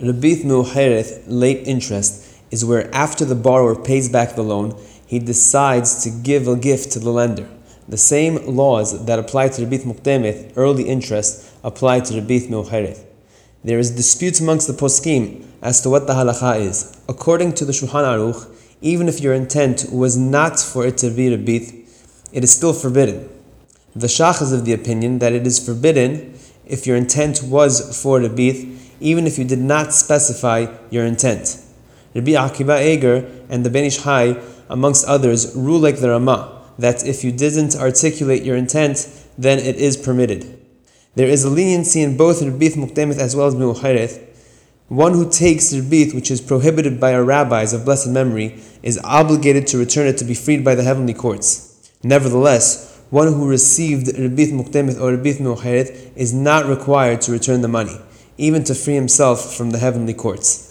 Rabith Mu'hereth, late interest, is where after the borrower pays back the loan, he decides to give a gift to the lender. The same laws that apply to Rabith Muktemeth, early interest, apply to Rabith Mu'hereth. There is disputes amongst the poskim as to what the halacha is. According to the Shulchan Aruch, even if your intent was not for it to be Rabith, it is still forbidden. The Shach is of the opinion that it is forbidden if your intent was for Rabith, even if you did not specify your intent. Rabbi Akiva Eger and the Ben Ish Hai, amongst others, rule like the Rama, that if you didn't articulate your intent, then it is permitted. There is a leniency in both Rabith Mukdemeth as well as Mu'khareth. One who takes Rabith, which is prohibited by our rabbis of blessed memory, is obligated to return it to be freed by the heavenly courts. Nevertheless, one who received Rabith Mukdemeth or Rabith Mu'khareth is not required to return the money, even to free himself from the heavenly courts.